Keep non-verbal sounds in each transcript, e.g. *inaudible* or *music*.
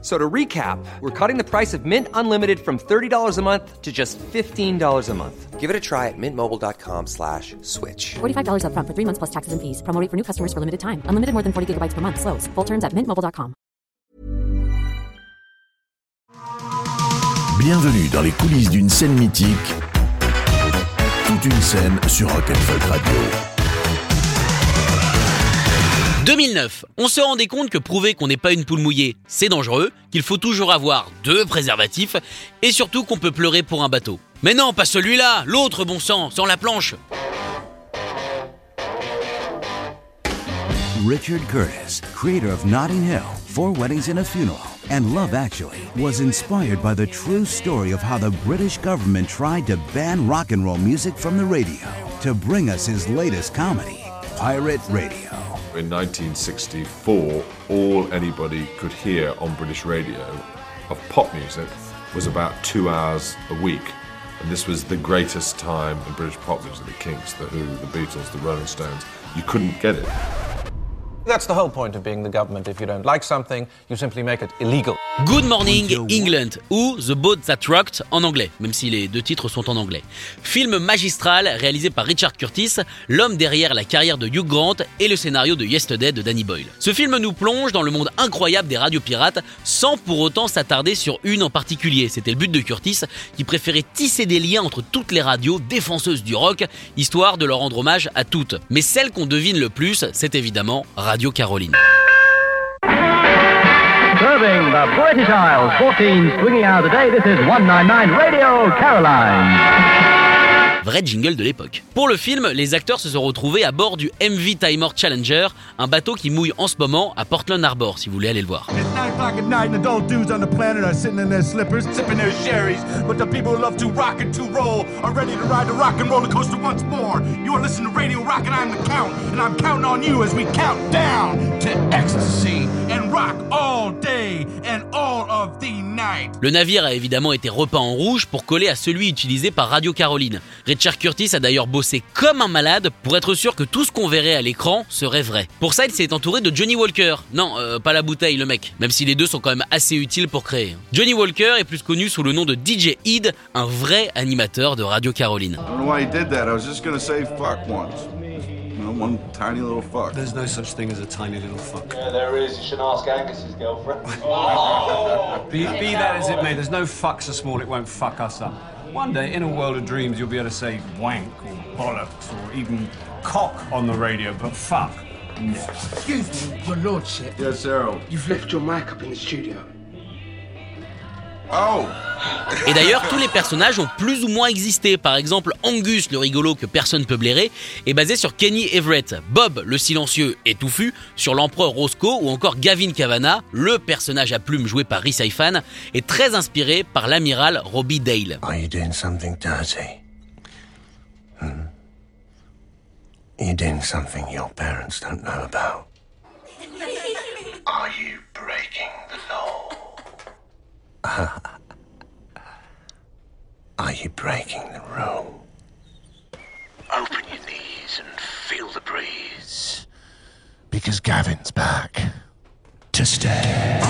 So to recap, we're cutting the price of Mint Unlimited from $30 a month to just $15 a month. Give it a try at mintmobile.com slash switch. $45 upfront for three months plus taxes and fees. Promo rate for new customers for limited time. Unlimited more than 40 gigabytes per month. Slows. Full terms at mintmobile.com. Bienvenue dans les coulisses d'une scène mythique. Toute une scène sur Rock'n'Folk Radio. 2009, on se rendait compte que prouver qu'on n'est pas une poule mouillée, c'est dangereux, qu'il faut toujours avoir deux préservatifs, et surtout qu'on peut pleurer pour un bateau. Mais non, pas celui-là, l'autre bon sang, sans la planche. Richard Curtis, creator of Notting Hill, Four Weddings and a Funeral, and Love Actually, was inspired by the true story of how the British government tried to ban rock and roll music from the radio to bring us his latest comedy, Pirate Radio. In 1964, all anybody could hear on British radio of pop music was about two hours a week. And this was the greatest time in British pop music the Kinks, The Who, The Beatles, The Rolling Stones. You couldn't get it. That's the whole point of being the government. If you don't like something, you simply make it illegal. Good Morning England ou The Boat That Rocked en anglais, même si les deux titres sont en anglais. Film magistral réalisé par Richard Curtis, l'homme derrière la carrière de Hugh Grant et le scénario de Yesterday de Danny Boyle. Ce film nous plonge dans le monde incroyable des radios pirates sans pour autant s'attarder sur une en particulier. C'était le but de Curtis qui préférait tisser des liens entre toutes les radios défenseuses du rock, histoire de leur rendre hommage à toutes. Mais celle qu'on devine le plus, c'est évidemment Radio Caroline. Serving the British Isles, 14 swinging hours a day, this is 199 Radio Caroline. Vrai jingle de l'époque. Pour le film, les acteurs se sont retrouvés à bord du MV Timer Challenger, un bateau qui mouille en ce moment à Portland Harbor, si vous voulez aller le voir. It's 9 o'clock at night and the dull dudes on the planet are sitting in their slippers, sipping their sherries. But the people who love to rock and to roll are ready to ride the rock and roller coaster once more. You are listening to Radio Rock and I'm the Count, and I'm counting on you as we count down to ecstasy and rock all day and all of the night. Le navire a évidemment été repeint en rouge pour coller à celui utilisé par Radio Caroline. Richard Curtis a d'ailleurs bossé comme un malade pour être sûr que tout ce qu'on verrait à l'écran serait vrai. Pour ça, il s'est entouré de Johnny Walker. Non, euh, pas la bouteille, le mec. Même si les deux sont quand même assez utiles pour créer. Johnny Walker est plus connu sous le nom de DJ Id, un vrai animateur de Radio Caroline. I don't know why he did that. I was just gonna say fuck once. You know, one tiny little fuck. There's no such thing as a tiny little fuck. Yeah, there is. You should ask Angus's girlfriend. *laughs* Oh! Be, be that as it may, there's no fuck so small it won't fuck us up. One day, in a world of dreams, you'll be able to say wank or bollocks or even cock on the radio, but fuck, no. Excuse me, your lordship. Yes, Errol. You've left your mic up in the studio. Oh! Et d'ailleurs, tous les personnages ont plus ou moins existé. Par exemple, Angus, le rigolo que personne peut blairer, est basé sur Kenny Everett. Bob, le silencieux et touffu, sur l'empereur Roscoe, ou encore Gavin Cavana, le personnage à plumes joué par Rhys Ifan, est très inspiré par l'amiral Robbie Dale. Are you doing something dirty? Hmm? Are you doing something your parents don't know about? Breaking the rules? Open your knees and feel the breeze. Because Gavin's back to stay.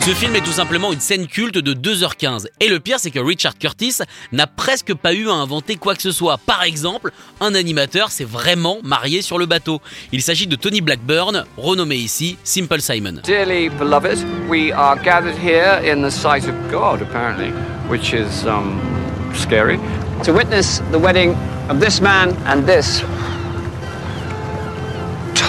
Ce film est tout simplement une scène culte de 2h15. Et le pire, c'est que Richard Curtis n'a presque pas eu à inventer quoi que ce soit. Par exemple, un animateur s'est vraiment marié sur le bateau. Il s'agit de Tony Blackburn, renommé ici Simple Simon. Dearly beloved, we are gathered here in the sight of God, apparently, which is um, scary, to witness the wedding of this man and this.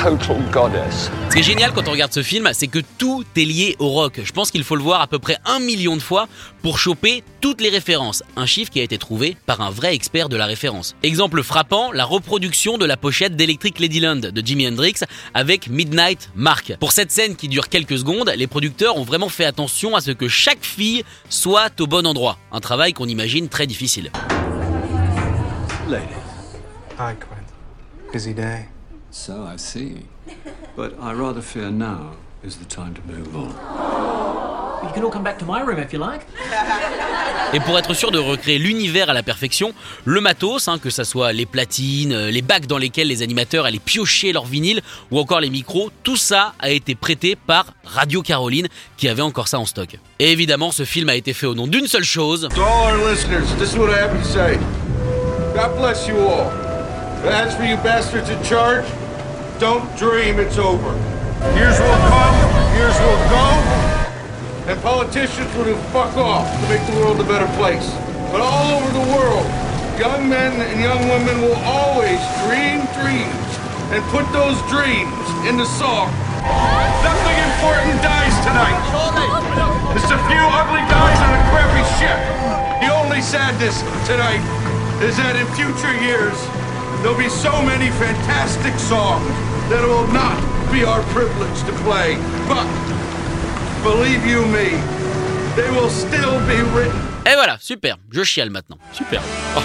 Ce qui est génial quand on regarde ce film, c'est que tout est lié au rock. Je pense qu'il faut le voir à peu près un million de fois pour choper toutes les références. Un chiffre qui a été trouvé par un vrai expert de la référence. Exemple frappant, la reproduction de la pochette d'Electric Ladyland de Jimi Hendrix avec Midnight Mark. Pour cette scène qui dure quelques secondes, les producteurs ont vraiment fait attention à ce que chaque fille soit au bon endroit. Un travail qu'on imagine très difficile. Ladies. Hi, Gwen. Busy day. So I see. But I rather fear now is the time to move on. You can all come back to my room if you like. Et pour être sûr de recréer l'univers à la perfection, le matos, hein, que ça soit les platines, euh, les bacs dans lesquels les animateurs allaient piocher leur vinyle ou encore les micros, tout ça a été prêté par Radio Caroline qui avait encore ça en stock. Et évidemment, ce film a été fait au nom d'une seule chose. To all our listeners, this is what I have to say. God bless you all. But as for you bastards in charge, don't dream it's over. Years will come, years will go, and politicians will do fuck off to make the world a better place. But all over the world, young men and young women will always dream dreams and put those dreams into song. Nothing important dies tonight. Just a few ugly guys on a crappy ship. The only sadness tonight is that in future years, there'll be so many fantastic songs that it will not be our privilege to play. But believe you me, they will still be written. Et voilà, super, je chiale maintenant. Super. Oh.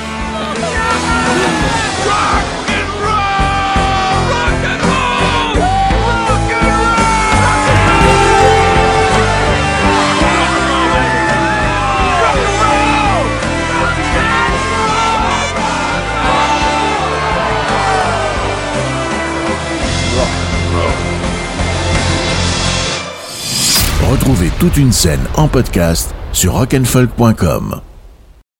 Retrouvez toute une scène en podcast sur rock'n'folk.com.